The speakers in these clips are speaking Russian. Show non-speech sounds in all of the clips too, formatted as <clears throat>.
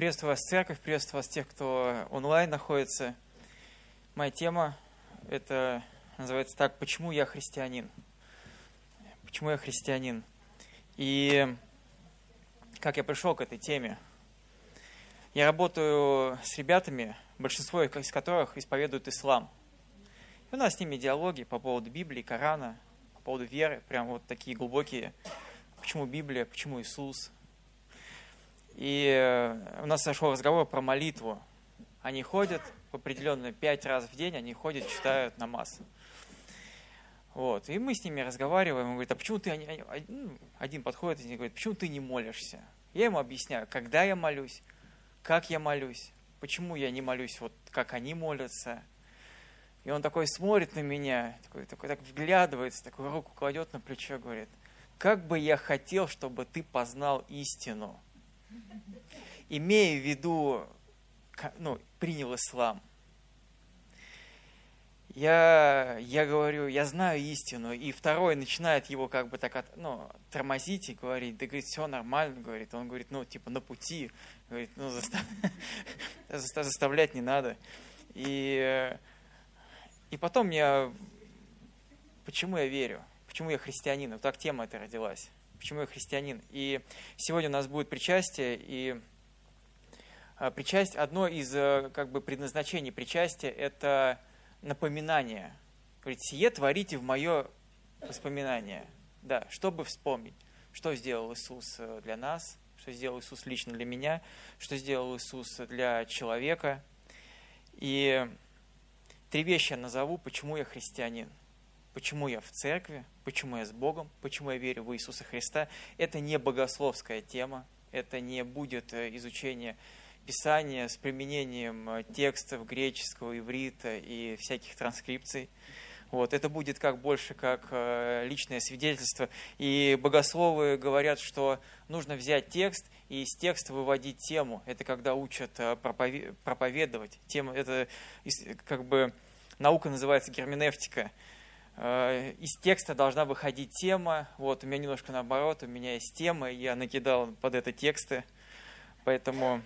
Приветствую вас, церковь, приветствую вас, тех, кто онлайн находится. Моя тема – это называется так «Почему я христианин?». Почему я христианин? И как я пришел к этой теме? Я работаю с ребятами, большинство из которых исповедуют ислам. И у нас с ними диалоги по поводу Библии, Корана, по поводу веры, прям вот такие глубокие. Почему Библия, почему Иисус – и э, у нас зашел разговор про молитву. Они ходят определенно пять раз в день, они ходят, читают намаз. Вот. И мы с ними разговариваем, он говорит, а почему ты, ну, один подходит и говорит, почему ты не молишься? Я ему объясняю, когда я молюсь, как я молюсь, почему я не молюсь, вот как они молятся. И он такой смотрит на меня, такой, такой так вглядывается, такую руку кладет на плечо, говорит, как бы я хотел, чтобы ты познал истину имея в виду, ну, принял ислам. Я, я говорю, я знаю истину, и второй начинает его как бы так от, ну, тормозить и говорить, да, говорит, все нормально, говорит. Он говорит, ну, типа, на пути, говорит, ну, застав... <laughs> заставлять не надо. И, и потом я, почему я верю, почему я христианин, вот так тема эта родилась почему я христианин. И сегодня у нас будет причастие, и а, причастие, одно из э, как бы, предназначений причастия – это напоминание. Говорит, сие творите в мое воспоминание. Да, чтобы вспомнить, что сделал Иисус э, для нас, что сделал Иисус лично для меня, что сделал Иисус для человека. И три вещи я назову, почему я христианин почему я в церкви, почему я с Богом, почему я верю в Иисуса Христа. Это не богословская тема, это не будет э, изучение Писания с применением э, текстов греческого, иврита и всяких транскрипций. Вот, это будет как больше как э, личное свидетельство. И богословы говорят, что нужно взять текст и из текста выводить тему. Это когда учат проповедовать. Тема, это как бы наука называется герменевтика. Э, из текста должна выходить тема. Вот, у меня немножко наоборот, у меня есть тема, я накидал под это тексты. Поэтому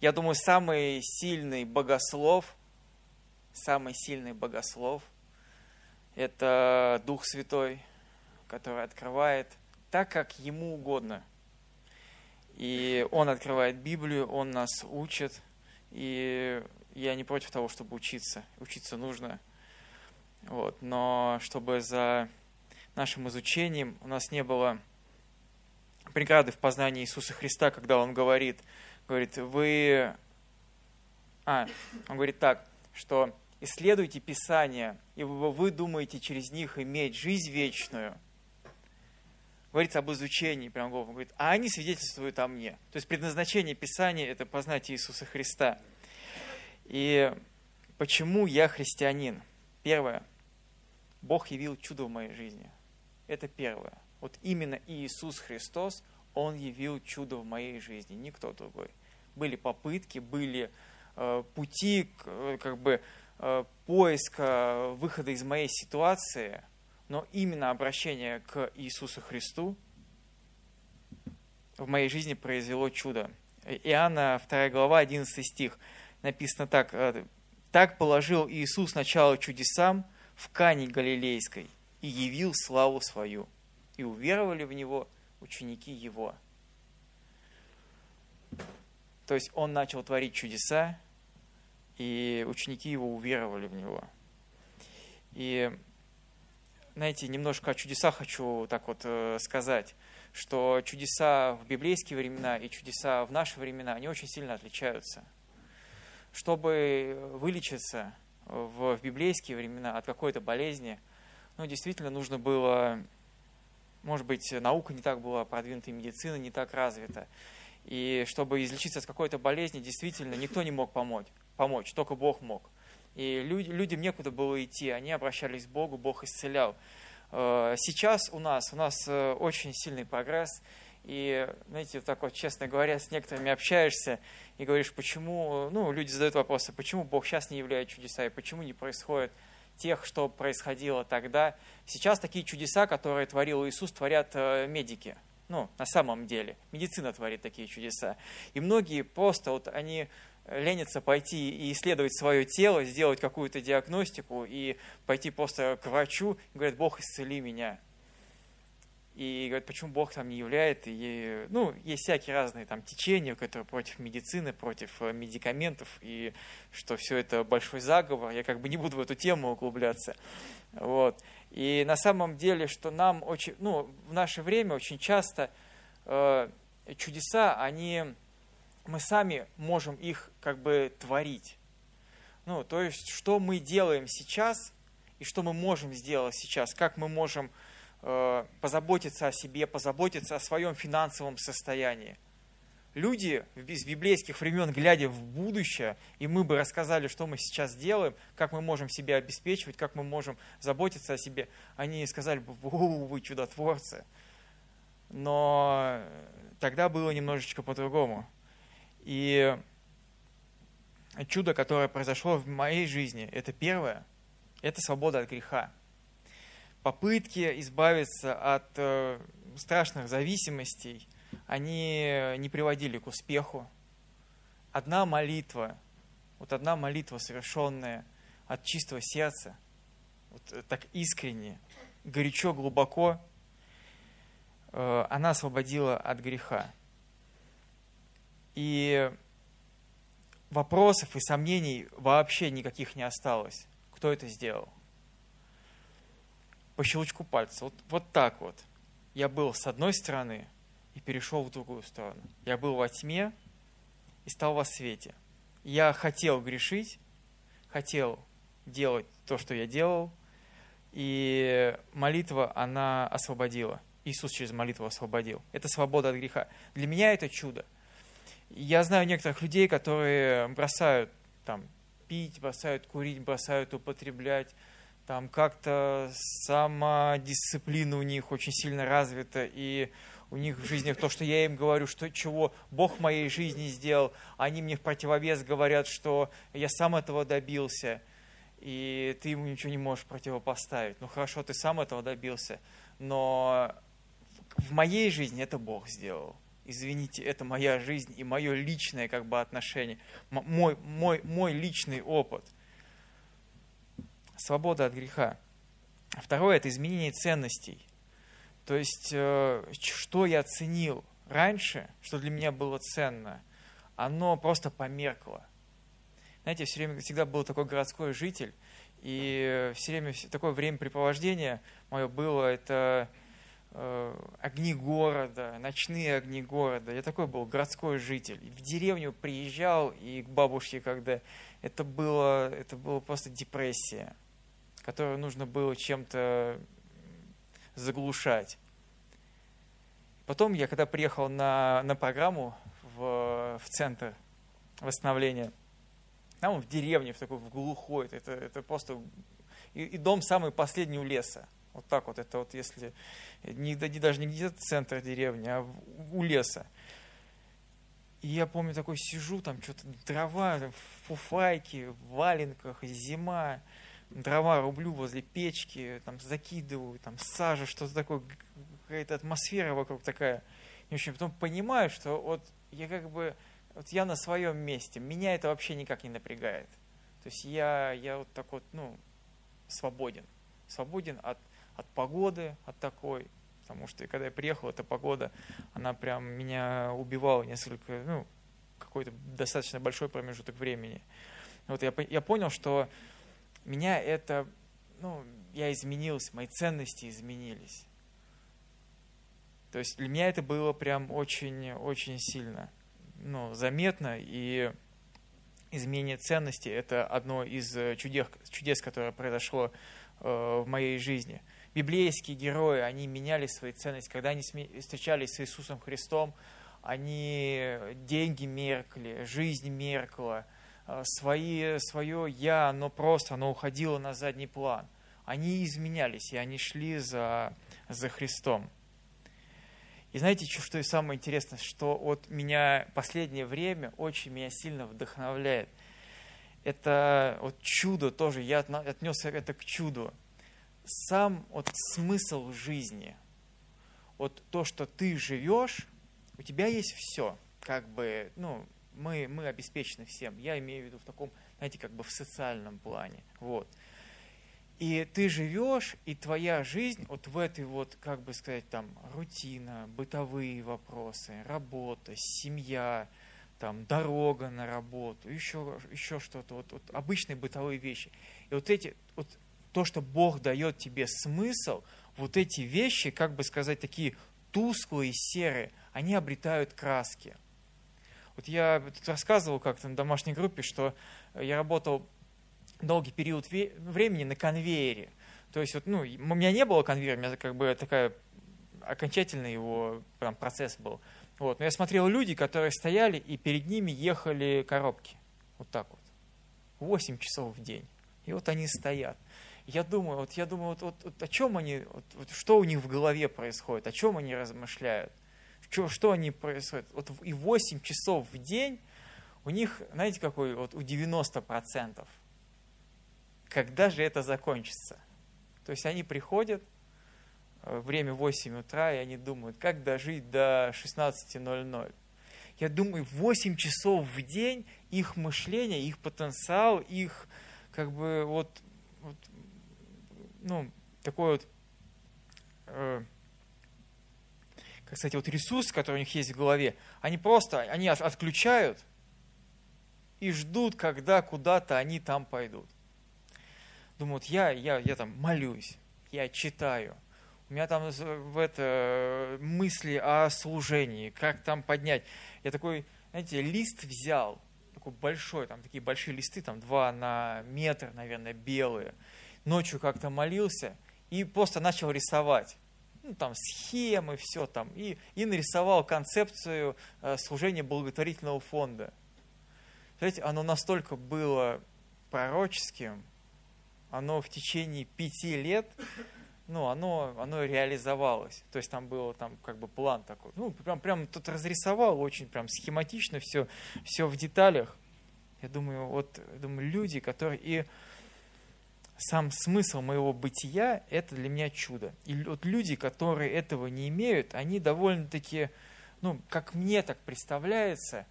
я думаю, самый сильный богослов, самый сильный богослов – это Дух Святой, который открывает так, как ему угодно. И он открывает Библию, он нас учит, и я не против того, чтобы учиться. Учиться нужно – вот. Но чтобы за нашим изучением у нас не было преграды в познании Иисуса Христа, когда Он говорит, говорит, вы... А, Он говорит так, что исследуйте Писания, и вы думаете через них иметь жизнь вечную. Говорится об изучении, прям Бог говорит, а они свидетельствуют о мне. То есть предназначение Писания – это познать Иисуса Христа. И почему я христианин? Первое. Бог явил чудо в моей жизни. Это первое. Вот именно Иисус Христос, Он явил чудо в моей жизни, никто другой. Были попытки, были э, пути, э, как бы э, поиска выхода из моей ситуации, но именно обращение к Иисусу Христу в моей жизни произвело чудо. Иоанна 2 глава, 11 стих, написано так. «Э, «Так положил Иисус начало чудесам, в Кане Галилейской и явил славу свою, и уверовали в него ученики его. То есть он начал творить чудеса, и ученики его уверовали в него. И, знаете, немножко о чудесах хочу так вот э, сказать, что чудеса в библейские времена и чудеса в наши времена, они очень сильно отличаются. Чтобы вылечиться, в, библейские времена от какой-то болезни, ну, действительно нужно было, может быть, наука не так была продвинута, и медицина не так развита. И чтобы излечиться от какой-то болезни, действительно, никто не мог помочь, помочь только Бог мог. И люди, людям некуда было идти, они обращались к Богу, Бог исцелял. Э, сейчас у нас, у нас э, очень сильный прогресс, и, знаете, так вот, честно говоря, с некоторыми общаешься и говоришь, почему, ну, люди задают вопросы, почему Бог сейчас не являет чудеса, и почему не происходит тех, что происходило тогда. Сейчас такие чудеса, которые творил Иисус, творят э, медики. Ну, на самом деле. Медицина творит такие чудеса. И многие просто вот они ленятся пойти и исследовать свое тело, сделать какую-то диагностику и пойти просто к врачу и говорят, Бог, исцели меня. И говорят, почему Бог там не являет. И, ну, есть всякие разные там течения, которые против медицины, против э, медикаментов, и что все это большой заговор. Я как бы не буду в эту тему углубляться. Вот. И на самом деле, что нам очень, ну, в наше время очень часто э, чудеса, они мы сами можем их как бы творить. Ну, то есть, что мы делаем сейчас и что мы можем сделать сейчас, как мы можем позаботиться о себе, позаботиться о своем финансовом состоянии. Люди из библейских времен, глядя в будущее, и мы бы рассказали, что мы сейчас делаем, как мы можем себя обеспечивать, как мы можем заботиться о себе, они сказали бы, вы чудотворцы. Но тогда было немножечко по-другому. И чудо, которое произошло в моей жизни, это первое, это свобода от греха. Попытки избавиться от э, страшных зависимостей, они не приводили к успеху. Одна молитва, вот одна молитва, совершенная от чистого сердца, вот э, так искренне, горячо, глубоко, э, она освободила от греха. И вопросов и сомнений вообще никаких не осталось. Кто это сделал? По щелчку пальца. Вот, вот так вот. Я был с одной стороны и перешел в другую сторону. Я был во тьме и стал во свете. Я хотел грешить, хотел делать то, что я делал, и молитва, она освободила. Иисус через молитву освободил. Это свобода от греха. Для меня это чудо – я знаю некоторых людей, которые бросают там, пить, бросают курить, бросают употреблять, там как-то самодисциплина у них очень сильно развита, и у них в жизни то, что я им говорю, что чего Бог в моей жизни сделал, они мне в противовес говорят, что я сам этого добился, и ты ему ничего не можешь противопоставить. Ну хорошо, ты сам этого добился, но в моей жизни это Бог сделал извините, это моя жизнь и мое личное как бы отношение, мой, мой, мой личный опыт. Свобода от греха. Второе – это изменение ценностей. То есть, э, что я ценил раньше, что для меня было ценно, оно просто померкло. Знаете, все время всегда был такой городской житель, и все время такое времяпрепровождение мое было, это Э, огни города, ночные огни города. Я такой был городской житель. В деревню приезжал и к бабушке, когда это было, это было просто депрессия, которую нужно было чем-то заглушать. Потом я, когда приехал на, на программу в, в центр восстановления, там в деревне, в такой в глухой, это, это просто... И, и дом самый последний у леса. Вот так вот, это вот если не, даже не где-то центр деревни, а у леса. И я помню, такой сижу, там что-то дрова, в фуфайке, в валенках, зима, дрова рублю возле печки, там закидываю, там сажа, что-то такое, какая-то атмосфера вокруг такая. И, в общем, потом понимаю, что вот я как бы, вот я на своем месте, меня это вообще никак не напрягает. То есть я, я вот так вот, ну, свободен. Свободен от от погоды, от такой, потому что когда я приехал, эта погода, она прям меня убивала несколько, ну, какой-то достаточно большой промежуток времени. Вот я, я понял, что меня это, ну, я изменился, мои ценности изменились. То есть для меня это было прям очень-очень сильно, ну, заметно, и изменение ценностей – это одно из чудес, чудес которое произошло э, в моей жизни – библейские герои, они меняли свои ценности. Когда они встречались с Иисусом Христом, они деньги меркли, жизнь меркла, э, свои, свое «я», оно просто, оно уходило на задний план. Они изменялись, и они шли за, за Христом. И знаете, что и самое интересное, что вот меня последнее время очень меня сильно вдохновляет. Это вот чудо тоже, я отнес это к чуду сам вот смысл жизни, вот то, что ты живешь, у тебя есть все, как бы, ну, мы, мы обеспечены всем. Я имею в виду в таком, знаете, как бы в социальном плане. Вот. И ты живешь, и твоя жизнь вот в этой вот, как бы сказать, там, рутина, бытовые вопросы, работа, семья, там, дорога на работу, еще, еще что-то, вот, вот обычные бытовые вещи. И вот эти, вот то, что Бог дает тебе смысл, вот эти вещи, как бы сказать, такие тусклые, серые, они обретают краски. Вот я рассказывал как-то на домашней группе, что я работал долгий период времени на конвейере. То есть вот, ну, у меня не было конвейера, у меня как бы такая окончательный его прям процесс был. Вот. Но я смотрел люди, которые стояли, и перед ними ехали коробки. Вот так вот. восемь часов в день. И вот они стоят. Я думаю, вот я думаю, вот, вот, вот о чем они, вот, вот, что у них в голове происходит, о чем они размышляют, что, что они происходят. Вот и 8 часов в день у них, знаете, какой, вот у 90% когда же это закончится. То есть они приходят, э, время 8 утра, и они думают, как дожить до 16.00. Я думаю, 8 часов в день их мышление, их потенциал, их как бы вот, вот ну, такой вот, э, как сказать, вот ресурс, который у них есть в голове, они просто, они отключают и ждут, когда куда-то они там пойдут. Думаю, вот я, я, я там молюсь, я читаю, у меня там в это мысли о служении, как там поднять. Я такой, знаете, лист взял, такой большой, там такие большие листы, там два на метр, наверное, белые. Ночью как-то молился и просто начал рисовать. Ну, там схемы, все там. И, и нарисовал концепцию э, служения благотворительного фонда. Знаете, оно настолько было пророческим, оно в течение пяти лет, ну, оно, оно реализовалось. То есть там был там как бы план такой. Ну, прям, прям тут разрисовал очень прям схематично все, все в деталях. Я думаю, вот думаю, люди, которые... И сам смысл моего бытия – это для меня чудо. И вот люди, которые этого не имеют, они довольно-таки, ну, как мне так представляется,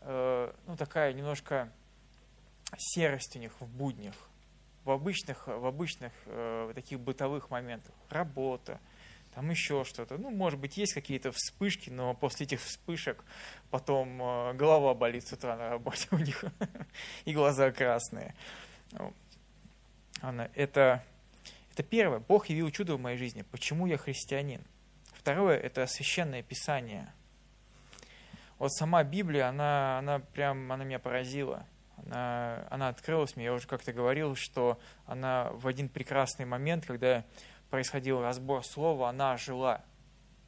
э, ну, такая немножко серость у них в буднях в обычных, в обычных э, таких бытовых моментах. Работа, там еще что-то. Ну, может быть, есть какие-то вспышки, но после этих вспышек потом э, голова болит с утра на работе <laughs> у них, и глаза красные. Это, это первое. Бог явил чудо в моей жизни. Почему я христианин? Второе – это священное писание. Вот сама Библия, она, она прям, она меня поразила – она, она открылась мне. Я уже как-то говорил, что она в один прекрасный момент, когда происходил разбор слова, она жила.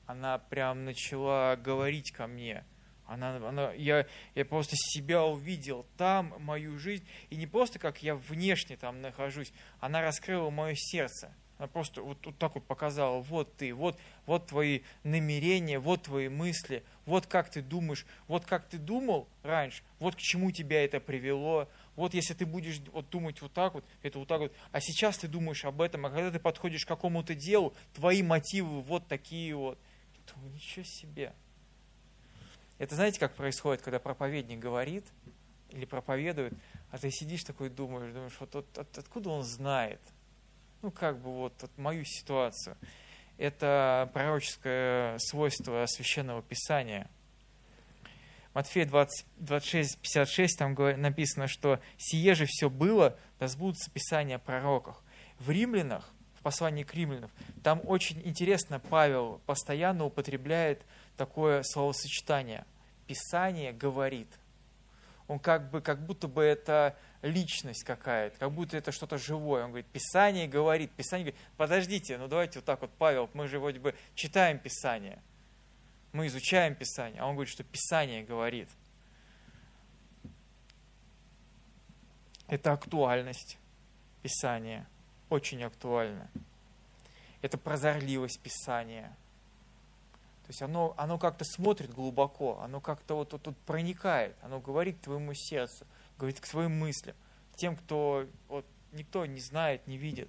Она прям начала говорить ко мне. Она, она, я, я просто себя увидел там, мою жизнь. И не просто как я внешне там нахожусь, она раскрыла мое сердце. Она просто вот, вот так вот показала, вот ты, вот, вот твои намерения, вот твои мысли, вот как ты думаешь, вот как ты думал раньше, вот к чему тебя это привело, вот если ты будешь вот думать вот так вот, это вот так вот, а сейчас ты думаешь об этом, а когда ты подходишь к какому-то делу, твои мотивы вот такие вот. Думаю, ничего себе. Это знаете, как происходит, когда проповедник говорит или проповедует, а ты сидишь такой думаешь, думаешь, вот, вот от, откуда он знает – ну, как бы вот, вот мою ситуацию. Это пророческое свойство Священного Писания. Матфея 20, 26, 56, там написано, что «Сие же все было, да сбудутся Писания о пророках». В римлянах, в послании к римлянам, там очень интересно Павел постоянно употребляет такое словосочетание. Писание говорит. Он как бы, как будто бы это личность какая-то, как будто это что-то живое. Он говорит, Писание говорит, Писание говорит, подождите, ну давайте вот так вот, Павел, мы же вроде бы читаем Писание, мы изучаем Писание, а он говорит, что Писание говорит. Это актуальность Писания, очень актуально. Это прозорливость Писания. То есть оно, оно как-то смотрит глубоко, оно как-то вот, вот, вот проникает, оно говорит твоему сердцу говорит к своим мыслям, тем, кто вот, никто не знает, не видит.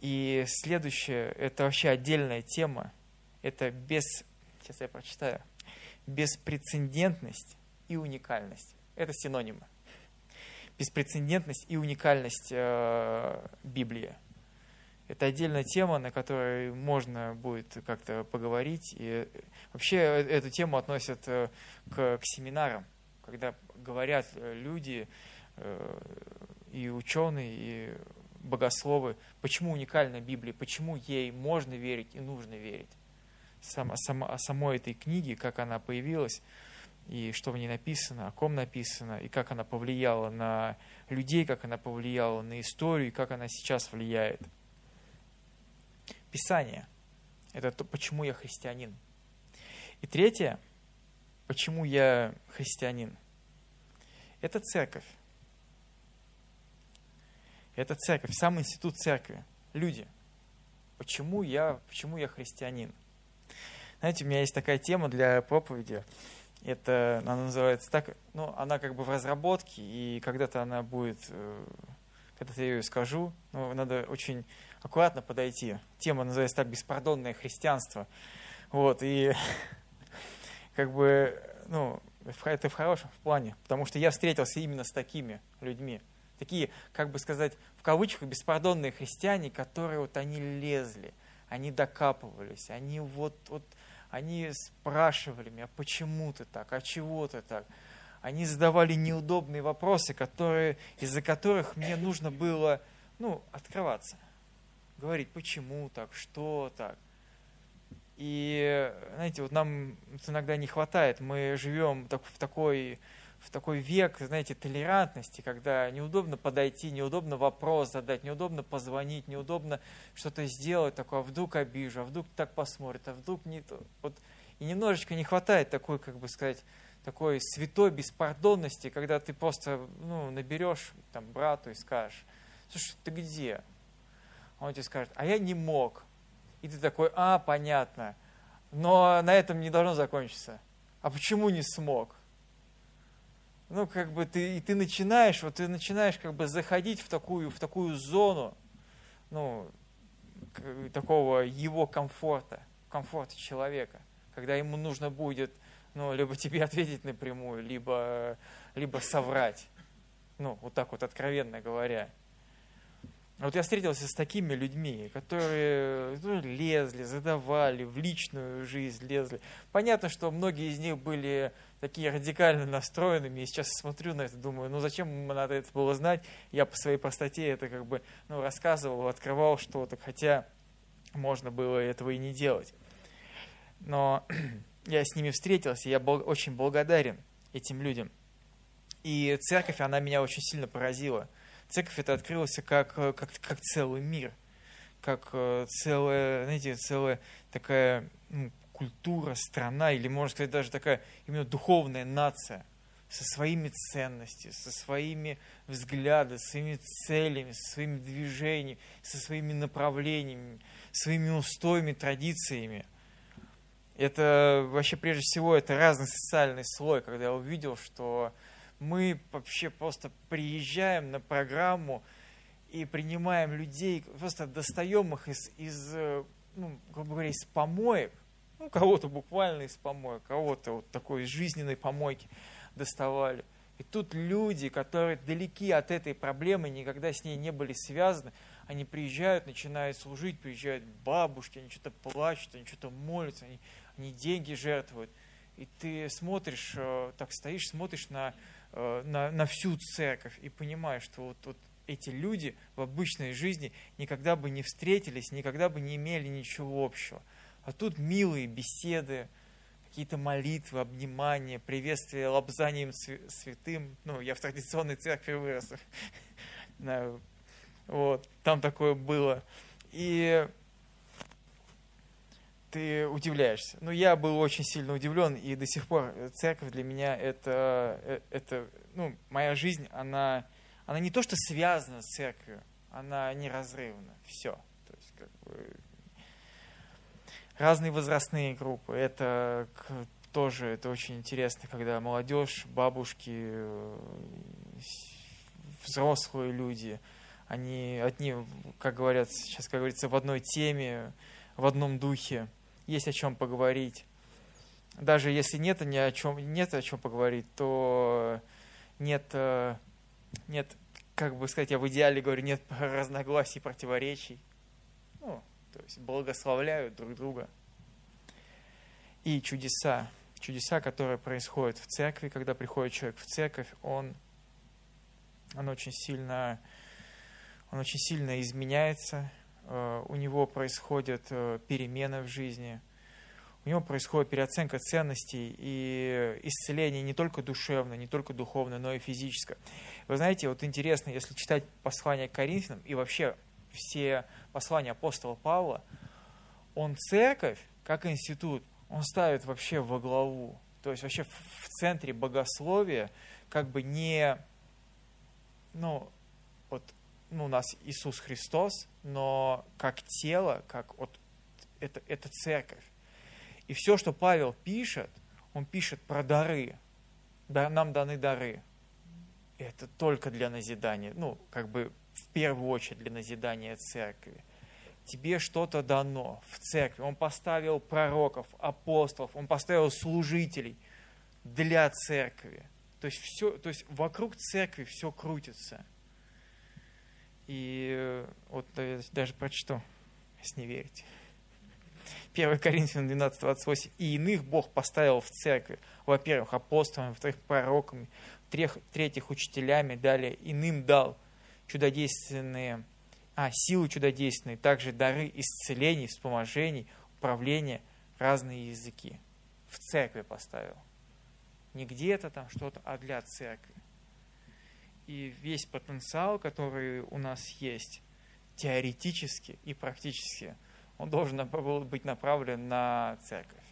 И следующее, это вообще отдельная тема, это без, сейчас я прочитаю, беспрецедентность и уникальность. Это синонимы. Беспрецедентность и уникальность э, Библии. Это отдельная тема, на которой можно будет как-то поговорить. И вообще э, эту тему относят э, к, к семинарам, когда говорят э, люди и ученые, и богословы, почему уникальна Библия, почему ей можно верить и нужно верить. Сам, сам, о самой этой книге, как она появилась, и что в ней написано, о ком написано, и как она повлияла на людей, как она повлияла на историю, и как она сейчас влияет. Писание – это то, почему я христианин. И третье, почему я христианин – это церковь. Это церковь, сам институт церкви. Люди. Почему я, почему я христианин? Знаете, у меня есть такая тема для проповеди. Это, она называется так, ну, она как бы в разработке, и когда-то она будет, э, когда-то я ее скажу, но надо очень аккуратно подойти. Тема называется так «Беспардонное христианство». Вот, и <laughs> как бы, ну, это в хорошем плане, потому что я встретился именно с такими людьми – такие, как бы сказать, в кавычках, беспардонные христиане, которые вот они лезли, они докапывались, они вот, вот они спрашивали меня, почему ты так, а чего ты так? Они задавали неудобные вопросы, которые, из-за которых мне нужно было ну, открываться, говорить, почему так, что так. И, знаете, вот нам иногда не хватает, мы живем в такой в такой век, знаете, толерантности, когда неудобно подойти, неудобно вопрос задать, неудобно позвонить, неудобно что-то сделать, такое, а вдруг обижу, а вдруг так посмотрит, а вдруг не то. Вот, и немножечко не хватает такой, как бы сказать, такой святой беспардонности, когда ты просто ну, наберешь там, брату и скажешь, слушай, ты где? Он тебе скажет, а я не мог. И ты такой, а, понятно. Но на этом не должно закончиться. А почему не смог? ну, как бы ты, и ты начинаешь, вот ты начинаешь как бы заходить в такую, в такую зону, ну, такого его комфорта, комфорта человека, когда ему нужно будет, ну, либо тебе <laughs> ответить напрямую, либо, либо соврать, ну, вот так вот откровенно говоря. Вот я встретился с такими людьми, которые ну, лезли, задавали, в личную жизнь лезли. Понятно, что многие из них были такие радикально настроенными. И сейчас смотрю на это, думаю, ну зачем надо это было знать? Я по своей простоте это как бы ну, рассказывал, открывал что-то, хотя можно было этого и не делать. Но <clears throat> я с ними встретился, я был очень благодарен этим людям. И церковь, она меня очень сильно поразила – церковь это открылась как, э, как, как целый мир, как э, целая, знаете, целая такая ну, культура, страна, или, можно сказать, даже такая именно духовная нация со своими ценностями, со своими взглядами, своими целями, со своими движениями, со своими направлениями, своими устоями, традициями. Это вообще прежде всего это разный социальный слой, когда я увидел, что мы вообще просто приезжаем на программу и принимаем людей, просто достаем их из, из э, ну, грубо говоря, из помоек, ну, кого-то буквально из помоек, кого-то вот такой из жизненной помойки доставали. И тут люди, которые далеки от этой проблемы, никогда с ней не были связаны, они приезжают, начинают служить, приезжают бабушки, они что-то плачут, они что-то молятся, они, они деньги жертвуют. И ты смотришь, э, так стоишь, смотришь на на, на всю церковь и понимаю, что вот, вот эти люди в обычной жизни никогда бы не встретились, никогда бы не имели ничего общего. А тут милые беседы, какие-то молитвы, обнимания, приветствия лобзанием святым. Ну, я в традиционной церкви вырос. <laughs> Вот, там такое было. И ты удивляешься. Ну, я был очень сильно удивлен, и до сих пор церковь для меня это, э, это ну, моя жизнь, она, она не то, что связана с церковью, она неразрывна. Все. То есть, как бы, разные возрастные группы. Это тоже это очень интересно, когда молодежь, бабушки, э, взрослые люди, они одни, как говорят, сейчас, как говорится, в одной теме, в одном духе, есть о чем поговорить. Даже если нет ни о чем, нет о чем поговорить, то нет, э, нет, как бы сказать, я в идеале говорю, нет разногласий, противоречий. Ну, то есть благословляют друг друга. И чудеса, чудеса, которые происходят в церкви, когда приходит человек в церковь, он, он очень сильно, он очень сильно изменяется, у него происходят э, перемены в жизни, у него происходит переоценка ценностей и исцеление не только душевное, не только духовное, но и физическое. Вы знаете, вот интересно, если читать послание к Коринфянам и вообще все послания апостола Павла, он церковь, как институт, он ставит вообще во главу. То есть вообще в центре богословия как бы не, ну, ну, у нас Иисус Христос, но как тело, как вот это, это церковь. И все, что Павел пишет, он пишет про дары. Да, нам даны дары. Это только для назидания, ну, как бы в первую очередь для назидания церкви. Тебе что-то дано в церкви. Он поставил пророков, апостолов, он поставил служителей для церкви. То есть, все, то есть вокруг церкви все крутится. И вот даже прочту, если не верите. 1 Коринфянам 12, 28. «И иных Бог поставил в церкви, во-первых, апостолами, во-вторых, пророками, в-третьих, учителями, далее иным дал чудодейственные, а, силы чудодейственные, также дары исцелений, вспоможений, управления, разные языки. В церкви поставил. Не где-то там что-то, а для церкви. И весь потенциал, который у нас есть, теоретически и практически – он должен быть направлен на церковь.